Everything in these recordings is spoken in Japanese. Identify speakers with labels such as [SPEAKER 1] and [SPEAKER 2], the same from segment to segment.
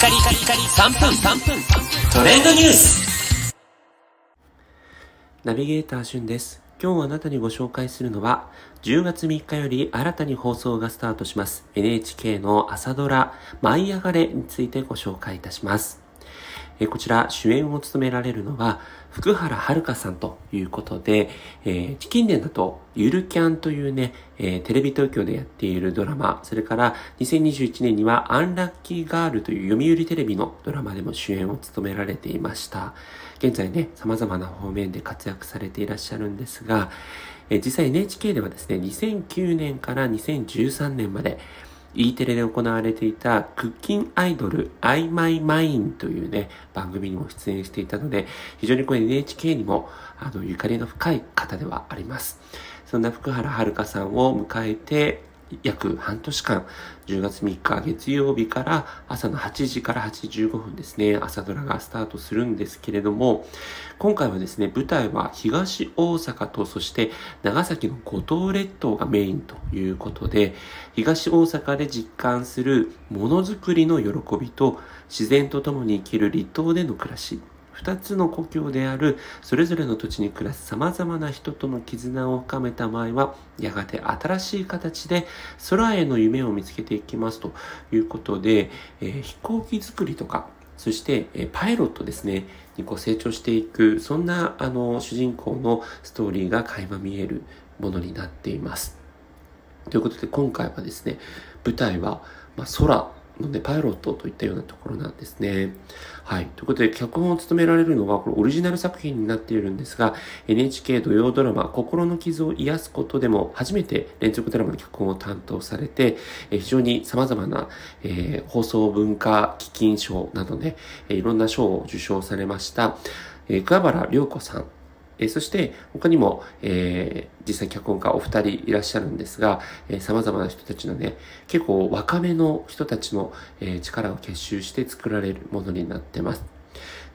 [SPEAKER 1] カリカリカリ3分3分トレンドニュース
[SPEAKER 2] ナビゲーターしゅんです。今日あなたにご紹介するのは、10月3日より新たに放送がスタートします NHK の朝ドラ、舞い上がれについてご紹介いたします。えこちら主演を務められるのは福原遥さんということで、え近年だとゆるキャンというね、えテレビ東京でやっているドラマ、それから2021年にはアンラッキーガールという読売テレビのドラマでも主演を務められていました。現在ね、様々な方面で活躍されていらっしゃるんですが、え実際 NHK ではですね、2009年から2013年まで、E テレで行われていたクッキンアイドルアイマイマインというね、番組にも出演していたので、非常にこれ NHK にもあのゆかりの深い方ではあります。そんな福原遥さんを迎えて、約半年間、10月3日月曜日から朝の8時から8時15分ですね、朝ドラがスタートするんですけれども、今回はですね、舞台は東大阪とそして長崎の五島列島がメインということで、東大阪で実感するものづくりの喜びと自然と共に生きる離島での暮らし、二つの故郷であるそれぞれの土地に暮らす様々な人との絆を深めた場合は、やがて新しい形で空への夢を見つけていきますということで、えー飛行機作りとか、そして、えパイロットですね、にこう成長していく、そんなあの主人公のストーリーが垣間見えるものになっています。ということで今回はですね、舞台は、まあ、空のね、パイロットといったようなところなんですね。はい。ということで、脚本を務められるのは、これオリジナル作品になっているんですが、NHK 土曜ドラマ、心の傷を癒すことでも、初めて連続ドラマの脚本を担当されて、非常に様々な、えー放送文化基金賞などね、いろんな賞を受賞されました、えー桑原良子さん、えそして他にも、えー実際脚本家お二人いらっしゃるんですが、えー様々な人たちのね、結構若めの人たちの、えー力を結集して作られるものになってます。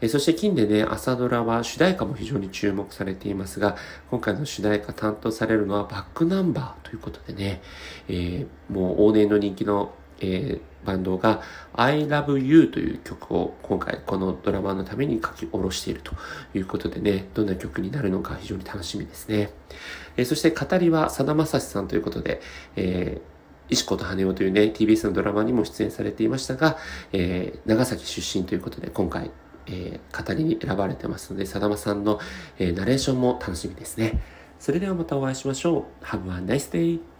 [SPEAKER 2] えそして近年ね、朝ドラは主題歌も非常に注目されていますが、今回の主題歌担当されるのはバックナンバーということでね、えーもう往年の人気の、えーバンドが I Love You という曲を今回このドラマのために書き下ろしているということでね、どんな曲になるのか非常に楽しみですね。えーそして語りはさだまさしさんということで、えー石子と羽男というね、TBS のドラマにも出演されていましたが、えー長崎出身ということで今回、えー語りに選ばれてますので、さだまさんの、えーナレーションも楽しみですね。それではまたお会いしましょう。Have a nice day!